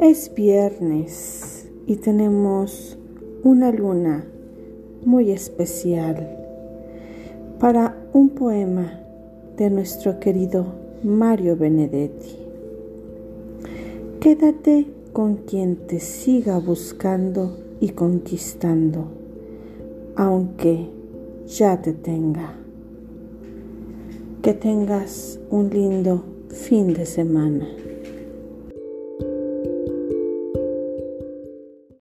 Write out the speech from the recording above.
Es viernes y tenemos una luna muy especial para un poema de nuestro querido Mario Benedetti. Quédate con quien te siga buscando y conquistando, aunque ya te tenga. Que tengas un lindo fin de semana.